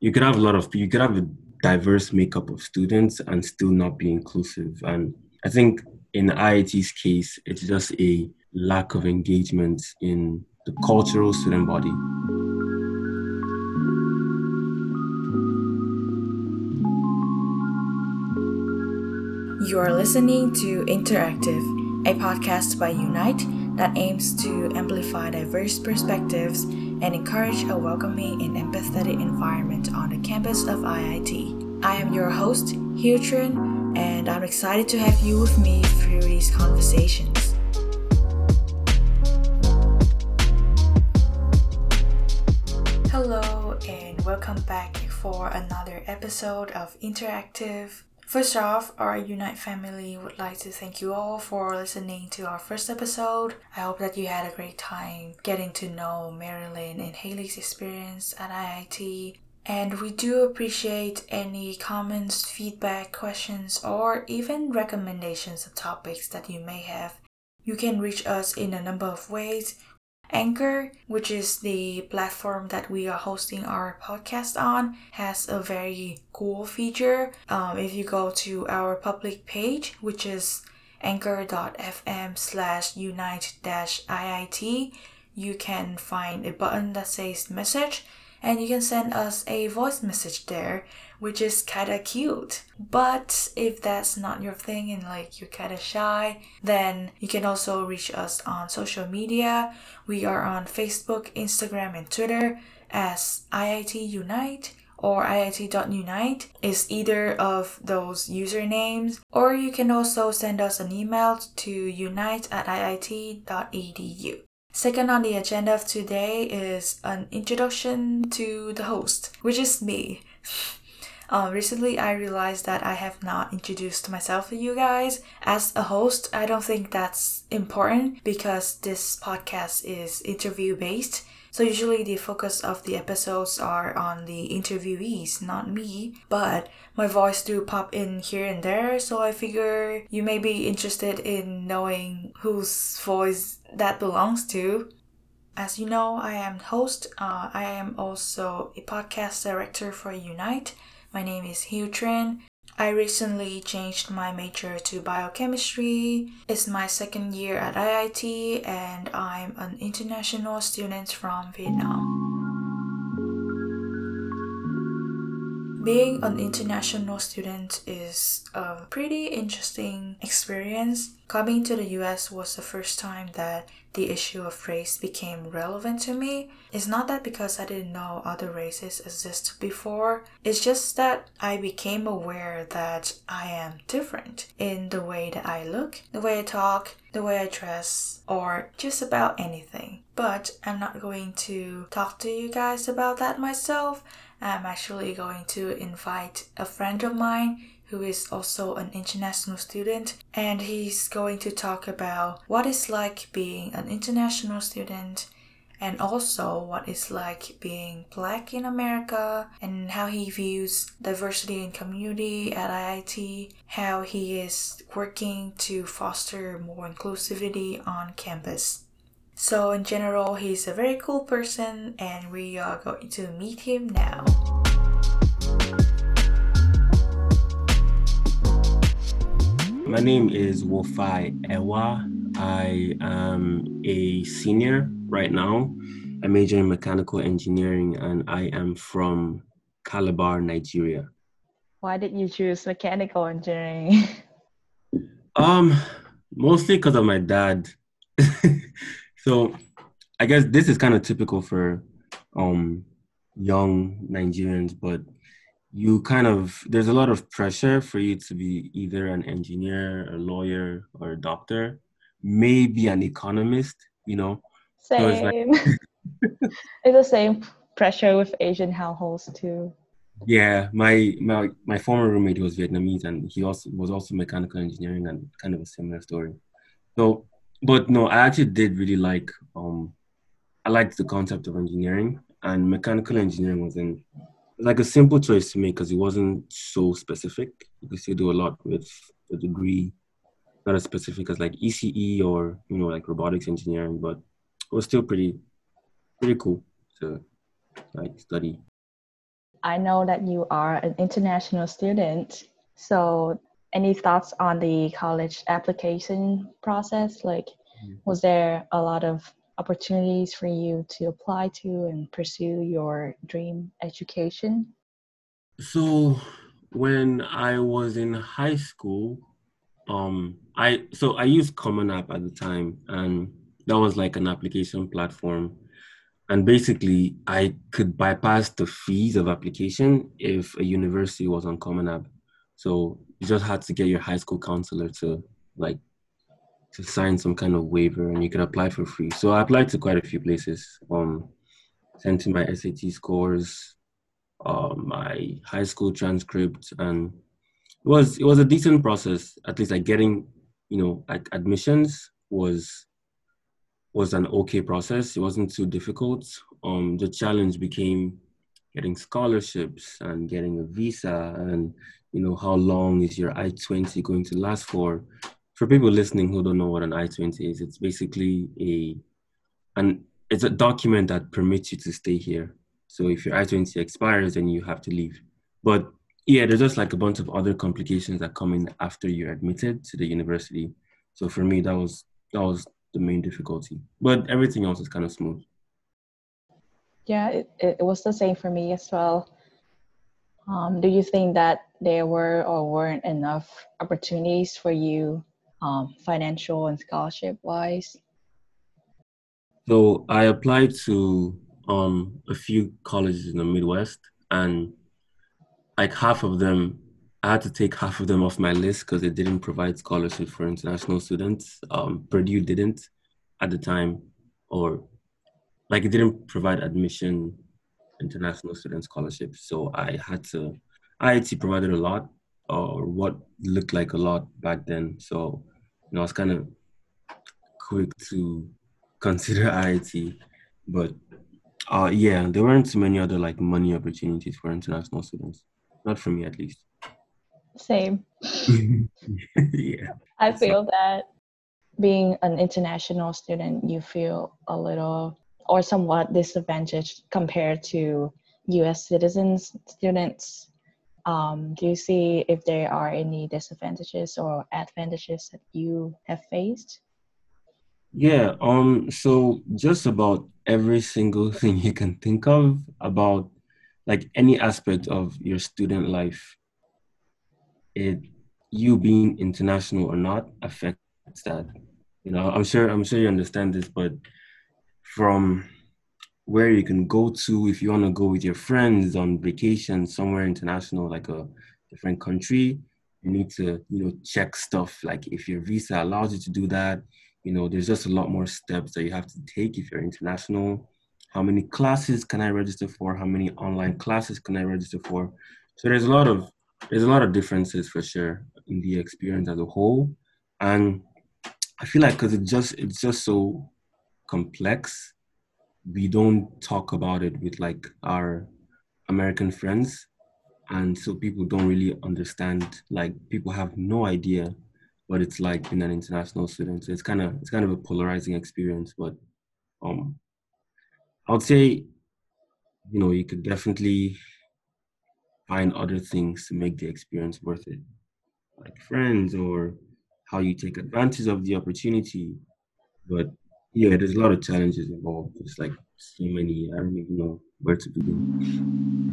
you could have a lot of you could have a diverse makeup of students and still not be inclusive. And I think in IIT's case, it's just a lack of engagement in the cultural student body. You are listening to Interactive, a podcast by Unite that aims to amplify diverse perspectives and encourage a welcoming and empathetic environment on the campus of IIT. I am your host, Hyutrin, and I'm excited to have you with me through these conversations. Hello, and welcome back for another episode of Interactive. First off, our Unite family would like to thank you all for listening to our first episode. I hope that you had a great time getting to know Marilyn and Haley's experience at IIT. And we do appreciate any comments, feedback, questions, or even recommendations of topics that you may have. You can reach us in a number of ways. Anchor, which is the platform that we are hosting our podcast on, has a very cool feature. Um, if you go to our public page, which is anchor.fm slash unite IIT, you can find a button that says message and you can send us a voice message there which is kinda cute. But if that's not your thing and like you're kinda shy then you can also reach us on social media. We are on facebook instagram and twitter as iit unite or iit.unite is either of those usernames. Or you can also send us an email to unite at iit.edu Second on the agenda of today is an introduction to the host, which is me. Uh, recently, I realized that I have not introduced myself to you guys. As a host, I don't think that's important because this podcast is interview based. So usually the focus of the episodes are on the interviewees, not me. But my voice do pop in here and there, so I figure you may be interested in knowing whose voice that belongs to. As you know, I am host. Uh, I am also a podcast director for Unite. My name is Hugh Trin. I recently changed my major to biochemistry. It's my second year at IIT and I'm an international student from Vietnam. Being an international student is a pretty interesting experience. Coming to the US was the first time that the issue of race became relevant to me. It's not that because I didn't know other races exist before, it's just that I became aware that I am different in the way that I look, the way I talk, the way I dress, or just about anything. But I'm not going to talk to you guys about that myself. I'm actually going to invite a friend of mine who is also an international student, and he's going to talk about what it's like being an international student and also what it's like being black in America and how he views diversity and community at IIT, how he is working to foster more inclusivity on campus. So, in general, he's a very cool person, and we are going to meet him now. My name is Wofai Ewa. I am a senior right now. I major in mechanical engineering, and I am from Calabar, Nigeria. Why did you choose mechanical engineering? um, mostly because of my dad. So I guess this is kind of typical for um, young Nigerians, but you kind of there's a lot of pressure for you to be either an engineer, a lawyer, or a doctor, maybe an economist. You know, same. So it's, like, it's the same pressure with Asian households too. Yeah, my my my former roommate was Vietnamese, and he also was also mechanical engineering, and kind of a similar story. So but no, I actually did really like um I liked the concept of engineering and mechanical engineering was in like a simple choice to make because it wasn't so specific. You could still do a lot with a degree, not as specific as like ECE or you know like robotics engineering, but it was still pretty pretty cool to like study. I know that you are an international student. So, any thoughts on the college application process? Like, mm-hmm. was there a lot of opportunities for you to apply to and pursue your dream education? So, when I was in high school, um, I so I used Common App at the time, and that was like an application platform and basically i could bypass the fees of application if a university was on common app so you just had to get your high school counselor to like to sign some kind of waiver and you could apply for free so i applied to quite a few places um sent in my sat scores um, my high school transcript and it was it was a decent process at least like getting you know like admissions was was an okay process. It wasn't too difficult. Um, the challenge became getting scholarships and getting a visa and you know how long is your I-20 going to last for? For people listening who don't know what an I-20 is, it's basically a an it's a document that permits you to stay here. So if your I-20 expires, then you have to leave. But yeah, there's just like a bunch of other complications that come in after you're admitted to the university. So for me, that was that was the main difficulty. But everything else is kind of smooth. Yeah, it, it was the same for me as well. Um, do you think that there were or weren't enough opportunities for you, um, financial and scholarship wise? So I applied to um, a few colleges in the Midwest, and like half of them I had to take half of them off my list because they didn't provide scholarship for international students. Um, Purdue didn't at the time, or like it didn't provide admission international student scholarships. So I had to. IIT provided a lot, or what looked like a lot back then. So you know, I was kind of quick to consider IIT, but uh, yeah, there weren't too many other like money opportunities for international students. Not for me, at least. Same. yeah. I feel that being an international student, you feel a little or somewhat disadvantaged compared to US citizens students. Um, do you see if there are any disadvantages or advantages that you have faced? Yeah, um, so just about every single thing you can think of about like any aspect of your student life it you being international or not affects that. You know, I'm sure I'm sure you understand this, but from where you can go to if you want to go with your friends on vacation somewhere international, like a different country, you need to, you know, check stuff like if your visa allows you to do that. You know, there's just a lot more steps that you have to take if you're international. How many classes can I register for? How many online classes can I register for? So there's a lot of there's a lot of differences for sure in the experience as a whole and i feel like because it just it's just so complex. We don't talk about it with like our american friends. And so people don't really understand like people have no idea what it's like being an international student. So it's kind of it's kind of a polarizing experience but um i would say you know you could definitely find other things to make the experience worth it, like friends or how you take advantage of the opportunity. But yeah, there's a lot of challenges involved. It's like so many, I don't even know where to begin.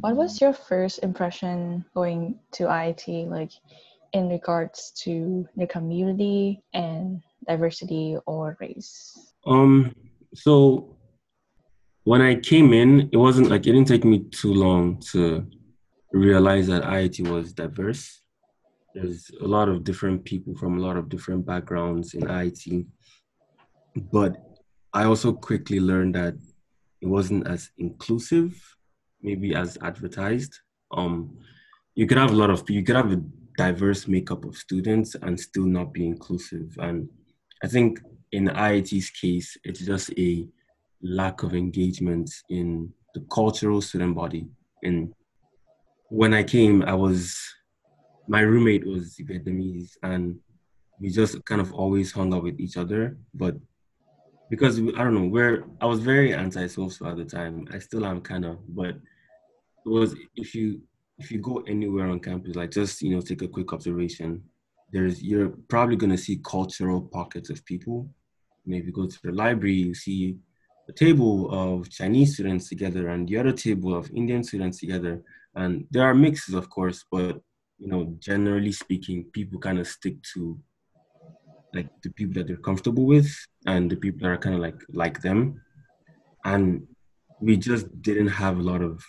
What was your first impression going to IIT, like in regards to the community and diversity or race? Um, so when I came in, it wasn't like it didn't take me too long to realize that IIT was diverse. There's a lot of different people from a lot of different backgrounds in IT. But I also quickly learned that it wasn't as inclusive, maybe as advertised. Um, you could have a lot of you could have a diverse makeup of students and still not be inclusive. And I think in IIT's case, it's just a lack of engagement in the cultural student body. And when I came, I was, my roommate was Vietnamese and we just kind of always hung out with each other. But because I don't know where I was very anti-social at the time. I still am kind of, but it was if you if you go anywhere on campus, like just you know take a quick observation, there's you're probably gonna see cultural pockets of people. Maybe go to the library, you see a table of Chinese students together and the other table of Indian students together, and there are mixes, of course, but you know generally speaking, people kind of stick to like the people that they're comfortable with and the people that are kind of like like them. And we just didn't have a lot of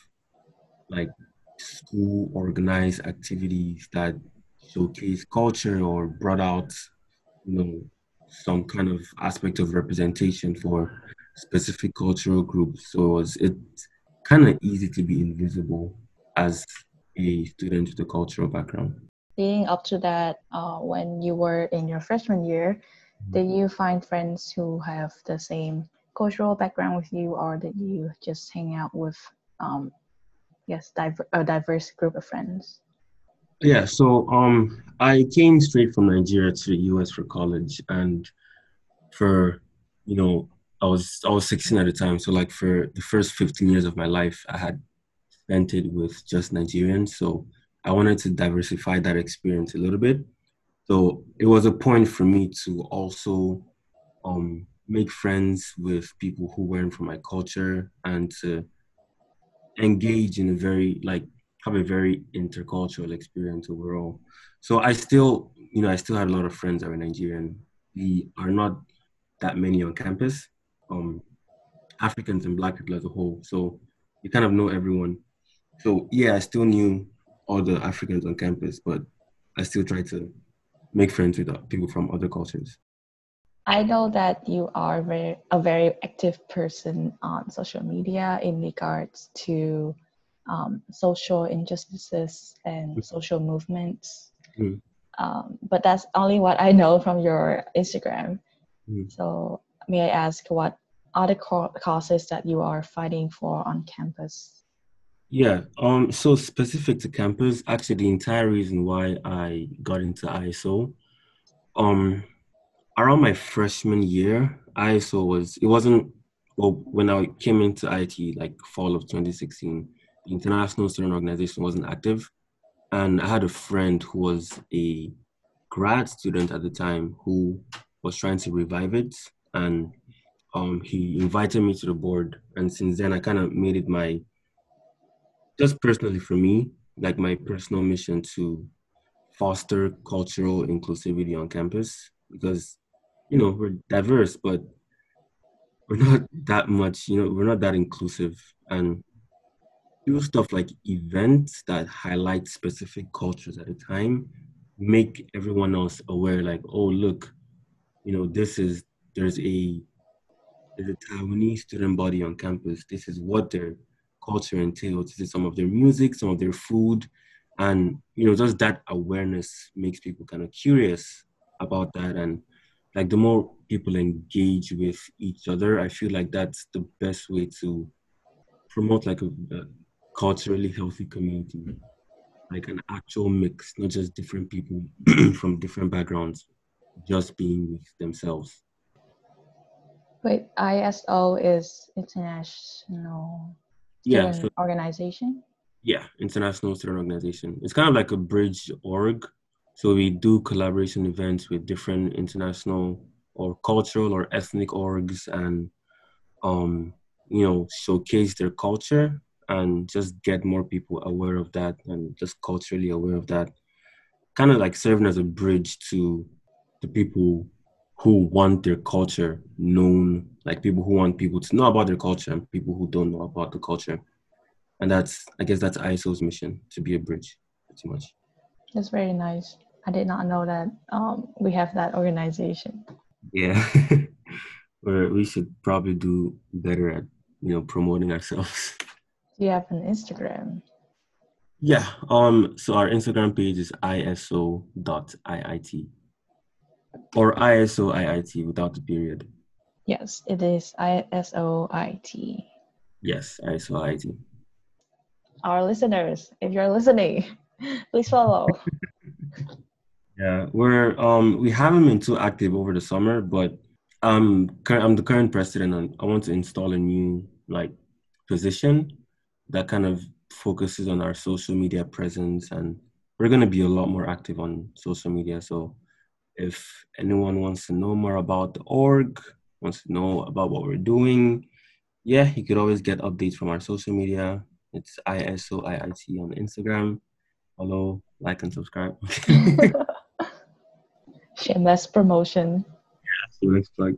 like school organized activities that showcase culture or brought out you know some kind of aspect of representation for specific cultural groups. So it was it's kind of easy to be invisible as a student with a cultural background leading up to that, uh, when you were in your freshman year, did you find friends who have the same cultural background with you, or did you just hang out with, um, yes, diver- a diverse group of friends? Yeah, so um, I came straight from Nigeria to the US for college, and for you know, I was I was 16 at the time, so like for the first 15 years of my life, I had spent it with just Nigerians. So I wanted to diversify that experience a little bit. So it was a point for me to also um, make friends with people who weren't from my culture and to engage in a very like have a very intercultural experience overall. So I still, you know, I still had a lot of friends that were Nigerian. We are not that many on campus, um, Africans and Black people as a whole. So you kind of know everyone. So yeah, I still knew all the Africans on campus, but I still try to make friends with people from other cultures. I know that you are very, a very active person on social media in regards to um, social injustices and mm. social movements. Mm. Um, but that's only what I know from your Instagram. Mm. So, may I ask what other causes that you are fighting for on campus? Yeah. Um. So specific to campus, actually, the entire reason why I got into ISO, um, around my freshman year, ISO was it wasn't well when I came into IT like fall of 2016, the International Student Organization wasn't active, and I had a friend who was a grad student at the time who was trying to revive it, and um, he invited me to the board, and since then I kind of made it my just personally for me, like my personal mission to foster cultural inclusivity on campus because you know we're diverse but we're not that much you know we're not that inclusive. And do stuff like events that highlight specific cultures at a time make everyone else aware like oh look you know this is there's a there's a taiwanese student body on campus. This is what they're culture entails. This is some of their music, some of their food, and you know, just that awareness makes people kind of curious about that. And like the more people engage with each other, I feel like that's the best way to promote like a, a culturally healthy community, like an actual mix, not just different people from different backgrounds, just being with themselves. Wait, ISO is international yeah so, organization? Yeah international student organization. It's kind of like a bridge org. So we do collaboration events with different international or cultural or ethnic orgs and um you know showcase their culture and just get more people aware of that and just culturally aware of that. Kind of like serving as a bridge to the people who want their culture known, like people who want people to know about their culture and people who don't know about the culture. And that's, I guess, that's ISO's mission to be a bridge, pretty much. That's very nice. I did not know that um, we have that organization. Yeah, or we should probably do better at you know promoting ourselves. Do you have an Instagram? Yeah. Um. So our Instagram page is iso.iit or ISO IIT without the period. Yes, it is ISO IT. Yes, ISO IT. Our listeners, if you're listening, please follow. yeah, we're um we haven't been too active over the summer, but I'm I'm the current president, and I want to install a new like position that kind of focuses on our social media presence, and we're going to be a lot more active on social media. So, if anyone wants to know more about the org, wants to know about what we're doing, yeah, you could always get updates from our social media. It's ISOIIT on Instagram. Follow, like, and subscribe. Shameless promotion. Yeah, shameless plug.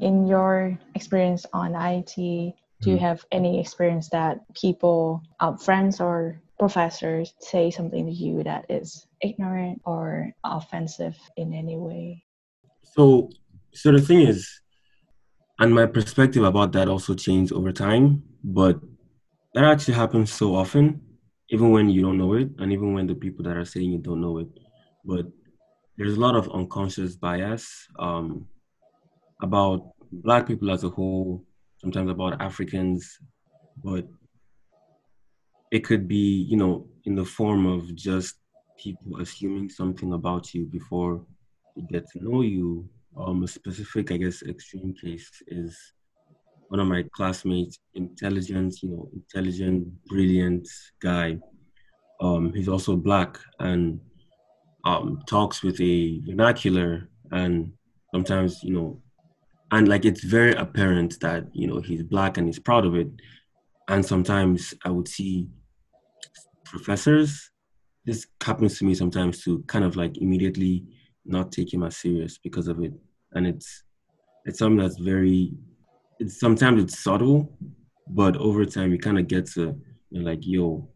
In your experience on IT, do you mm-hmm. have any experience that people, uh, friends or professors say something to you that is ignorant or offensive in any way? So, so the thing is, and my perspective about that also changed over time, but that actually happens so often, even when you don't know it, and even when the people that are saying it don't know it. But there's a lot of unconscious bias um, about Black people as a whole, sometimes about Africans, but it could be, you know, in the form of just people assuming something about you before they get to know you. Um, a specific, I guess, extreme case is one of my classmates, intelligent, you know, intelligent, brilliant guy. Um, he's also black and um, talks with a vernacular and sometimes, you know, and like it's very apparent that you know he's black and he's proud of it. And sometimes I would see professors. This happens to me sometimes to kind of like immediately not take him as serious because of it, and it's it's something that's very it's sometimes it's subtle, but over time you kind of get to you're like, yo,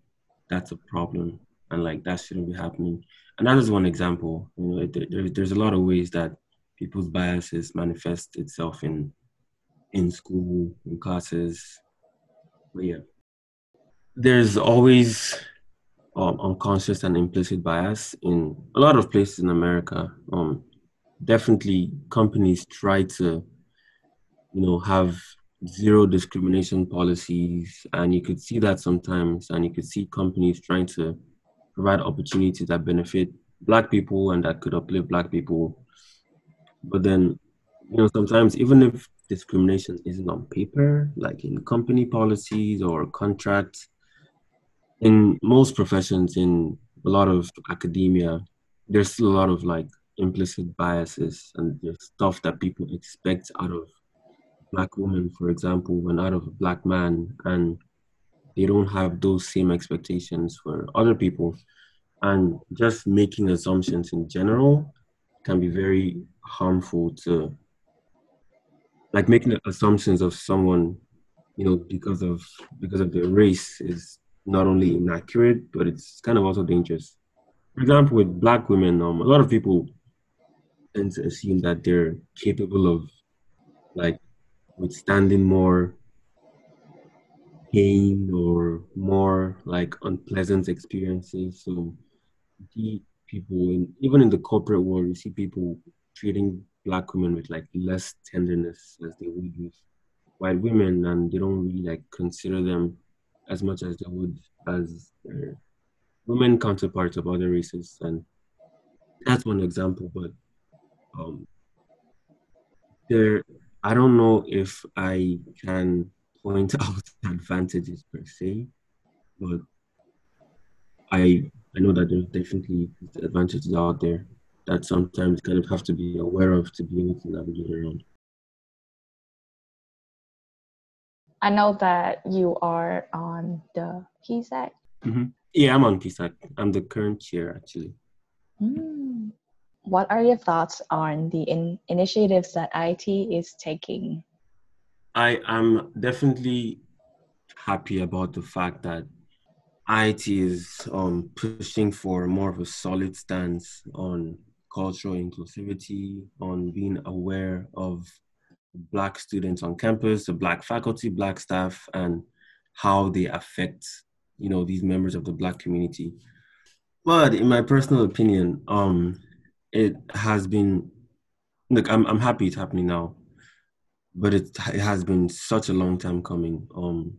that's a problem, and like that shouldn't be happening. And that is one example. You know, there, there's a lot of ways that people's biases manifest itself in in school, in classes. But yeah, there's always um, unconscious and implicit bias in a lot of places in America. Um, definitely, companies try to you know, have zero discrimination policies. And you could see that sometimes, and you could see companies trying to provide opportunities that benefit Black people and that could uplift Black people. But then, you know, sometimes even if discrimination isn't on paper, like in company policies or contracts, in most professions, in a lot of academia, there's still a lot of like implicit biases and stuff that people expect out of black women, for example, when out of a black man, and they don't have those same expectations for other people. And just making assumptions in general can be very harmful to, like making assumptions of someone, you know, because of because of their race is not only inaccurate, but it's kind of also dangerous. For example, with black women, um, a lot of people tend to assume that they're capable of like withstanding more pain or more like unpleasant experiences. So see people in even in the corporate world, you see people treating black women with like less tenderness as they would with white women, and they don't really like consider them as much as they would as their women counterparts of other races. And that's one example, but um, there I don't know if I can point out advantages per se, but I I know that there's definitely advantages out there that sometimes kind of have to be aware of to be able to navigate around. I know that you are on the PSAC. Mm-hmm. Yeah, I'm on PSAC. I'm the current chair actually. Mm what are your thoughts on the in- initiatives that IT is taking? I am definitely happy about the fact that IT is um, pushing for more of a solid stance on cultural inclusivity, on being aware of Black students on campus, the Black faculty, Black staff, and how they affect, you know, these members of the Black community. But in my personal opinion, um, it has been look i'm i'm happy it's happening now but it it has been such a long time coming um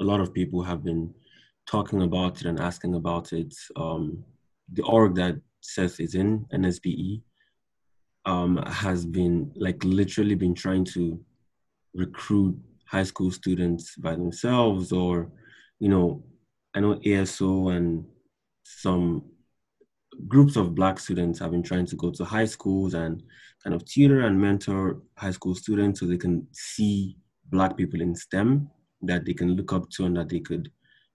a lot of people have been talking about it and asking about it. Um, the org that Seth is in, NSBE, um, has been like literally been trying to recruit high school students by themselves or, you know, I know ASO and some groups of black students have been trying to go to high schools and kind of tutor and mentor high school students so they can see black people in STEM that they can look up to and that they could,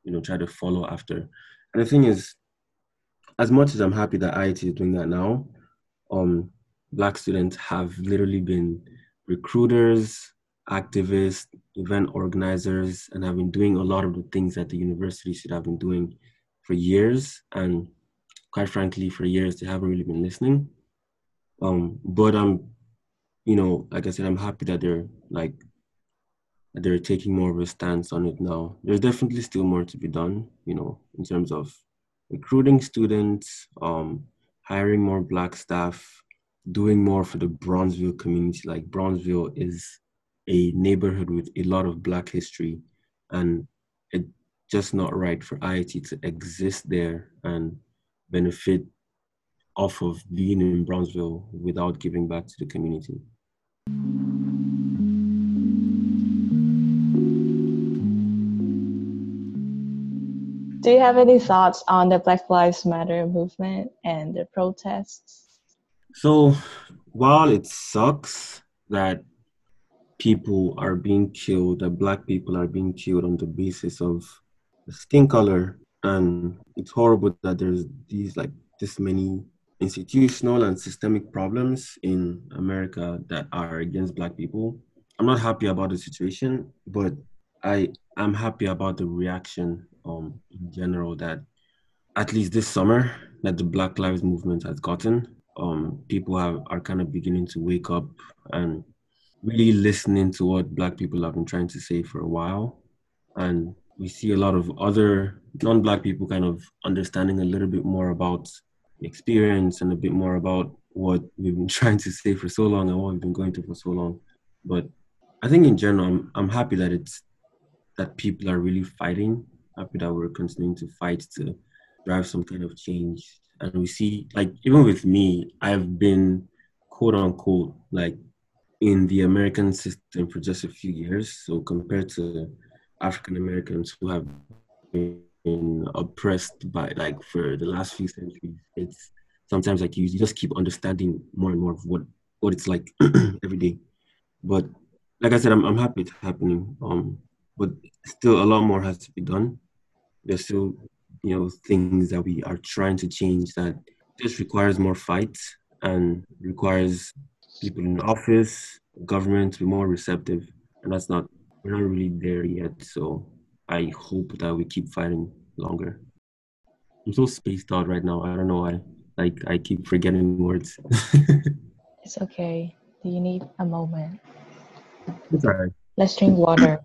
you know, try to follow after. And the thing is, as much as I'm happy that IIT is doing that now, um, black students have literally been recruiters, activists, event organizers, and have been doing a lot of the things that the university should have been doing for years. And quite frankly, for years they haven't really been listening. Um, but I'm, you know, like I said, I'm happy that they're like they're taking more of a stance on it now. There's definitely still more to be done, you know, in terms of recruiting students, um, hiring more black staff, doing more for the Bronzeville community. Like Bronzeville is a neighborhood with a lot of black history and it's just not right for IIT to exist there and benefit off of being in Bronzeville without giving back to the community. Do you have any thoughts on the Black Lives Matter movement and the protests? So, while it sucks that people are being killed, that black people are being killed on the basis of skin color, and it's horrible that there's these like this many institutional and systemic problems in America that are against black people. I'm not happy about the situation, but I am happy about the reaction um, in general that at least this summer that the Black Lives Movement has gotten. Um, people have are kind of beginning to wake up and really listening to what Black people have been trying to say for a while, and we see a lot of other non-black people kind of understanding a little bit more about experience and a bit more about what we've been trying to say for so long and what we've been going through for so long. But I think in general, I'm, I'm happy that it's that people are really fighting. Happy that we're continuing to fight to drive some kind of change. And we see, like, even with me, I've been quote unquote like in the American system for just a few years. So compared to African Americans who have been oppressed by like for the last few centuries. It's sometimes like you, you just keep understanding more and more of what what it's like every day. But like I said, I'm I'm happy it's happening. Um, but still a lot more has to be done. There's still you know things that we are trying to change that just requires more fights and requires people in office, government to be more receptive, and that's not we're not really there yet. So I hope that we keep fighting longer. I'm so spaced out right now. I don't know why. Like I keep forgetting words. it's okay. Do you need a moment? It's alright. Let's drink water.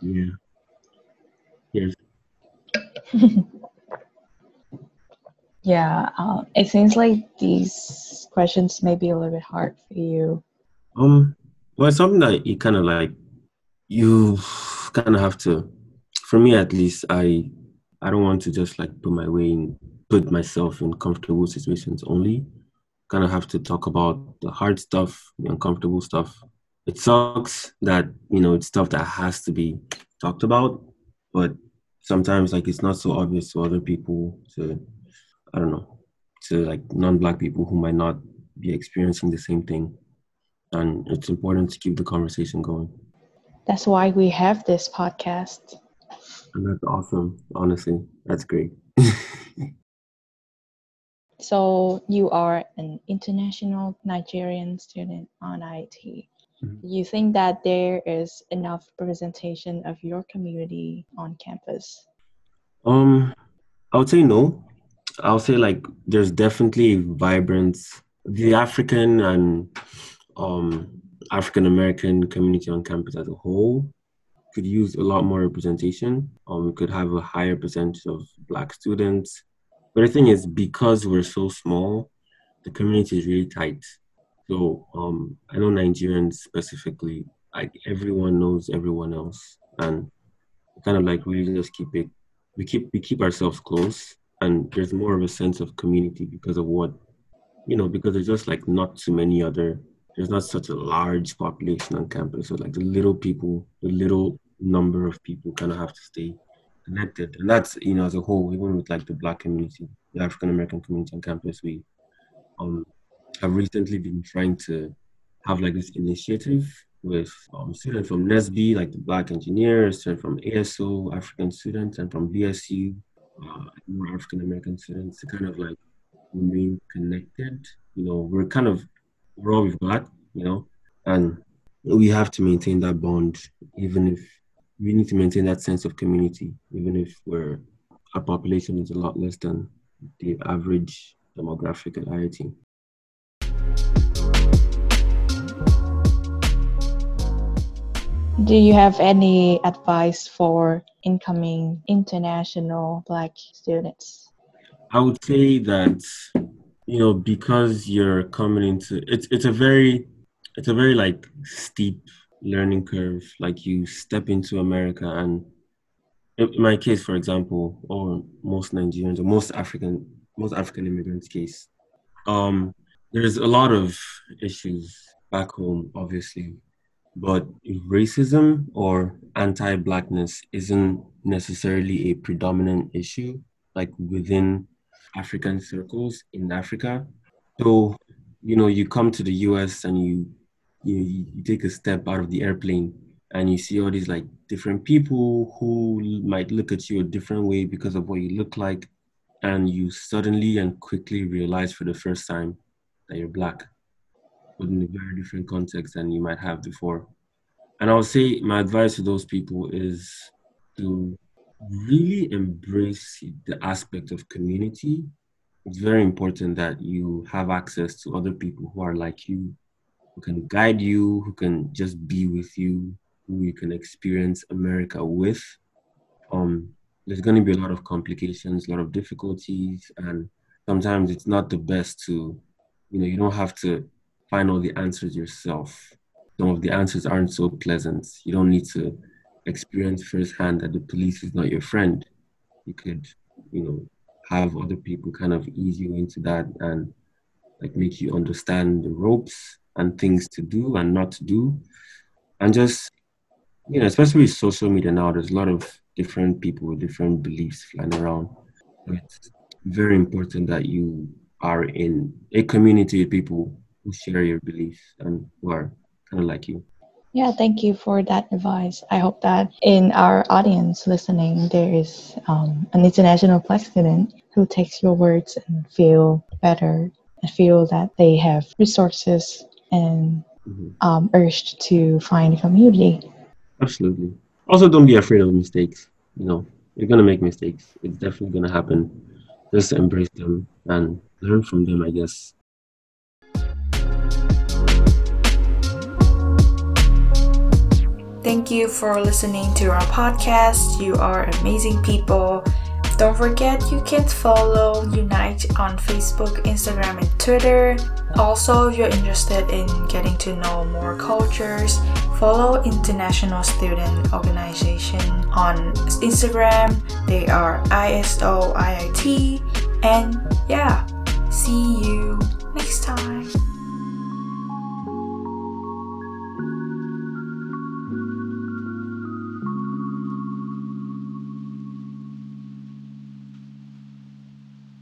Yeah. Yeah. Um, it seems like these questions may be a little bit hard for you. Um. Well, it's something that you kind of like you kind of have to for me at least i i don't want to just like put my way in put myself in comfortable situations only kind of have to talk about the hard stuff the uncomfortable stuff it sucks that you know it's stuff that has to be talked about but sometimes like it's not so obvious to other people to i don't know to like non-black people who might not be experiencing the same thing and it's important to keep the conversation going that's why we have this podcast. And that's awesome. Honestly, that's great. so you are an international Nigerian student on IIT. Mm-hmm. You think that there is enough representation of your community on campus? Um, I would say no. I would say like there's definitely vibrance. The African and um African American community on campus as a whole could use a lot more representation. Um, we could have a higher percentage of Black students. But the thing is, because we're so small, the community is really tight. So um, I know Nigerians specifically, like everyone knows everyone else, and kind of like really just keep it we keep we keep ourselves close, and there's more of a sense of community because of what you know because there's just like not too many other there's not such a large population on campus so like the little people the little number of people kind of have to stay connected and that's you know as a whole even with like the black community the african american community on campus we um have recently been trying to have like this initiative with um, students from NSBE, like the Black engineers, students from ASO, African students, and from BSU, uh, more African American students to kind of like remain connected. You know, we're kind of we're all we've got, you know, and we have to maintain that bond, even if we need to maintain that sense of community, even if we're our population is a lot less than the average demographic at IIT. Do you have any advice for incoming international Black students? I would say that you know because you're coming into it's it's a very it's a very like steep learning curve. Like you step into America and in my case, for example, or most Nigerians or most African most African immigrants case, um, there's a lot of issues back home, obviously, but racism or anti-blackness isn't necessarily a predominant issue like within african circles in africa. So you know you come to the us and you you, you take a step out of the airplane and you see all these like different people who might look at you a different way because of what you look like and you suddenly and quickly realize for the first time that you're black but in a very different context than you might have before. And I'll say my advice to those people is to really embrace the aspect of community. It's very important that you have access to other people who are like you, who can guide you, who can just be with you, who you can experience America with. Um, there's going to be a lot of complications, a lot of difficulties, and sometimes it's not the best to, you know, you don't have to find all the answers yourself. Some of the answers aren't so pleasant. You don't need to experience firsthand that the police is not your friend. You could, you know, have other people kind of ease you into that and like make you understand the ropes and things to do and not to do. And just, you know, especially with social media now, there's a lot of different people with different beliefs flying around. It's very important that you are in a community of people who share your beliefs and who are kind of like you. Yeah, thank you for that advice. I hope that in our audience listening, there is um, an international black student who takes your words and feel better and feel that they have resources and mm-hmm. um, urged to find a community. Absolutely. Also, don't be afraid of mistakes. You know, you're gonna make mistakes. It's definitely gonna happen. Just embrace them and learn from them. I guess Thank you for listening to our podcast. You are amazing people. Don't forget you can follow Unite on Facebook, Instagram, and Twitter. Also, if you're interested in getting to know more cultures, follow International Student Organization on Instagram. They are ISO IIT. And yeah, see you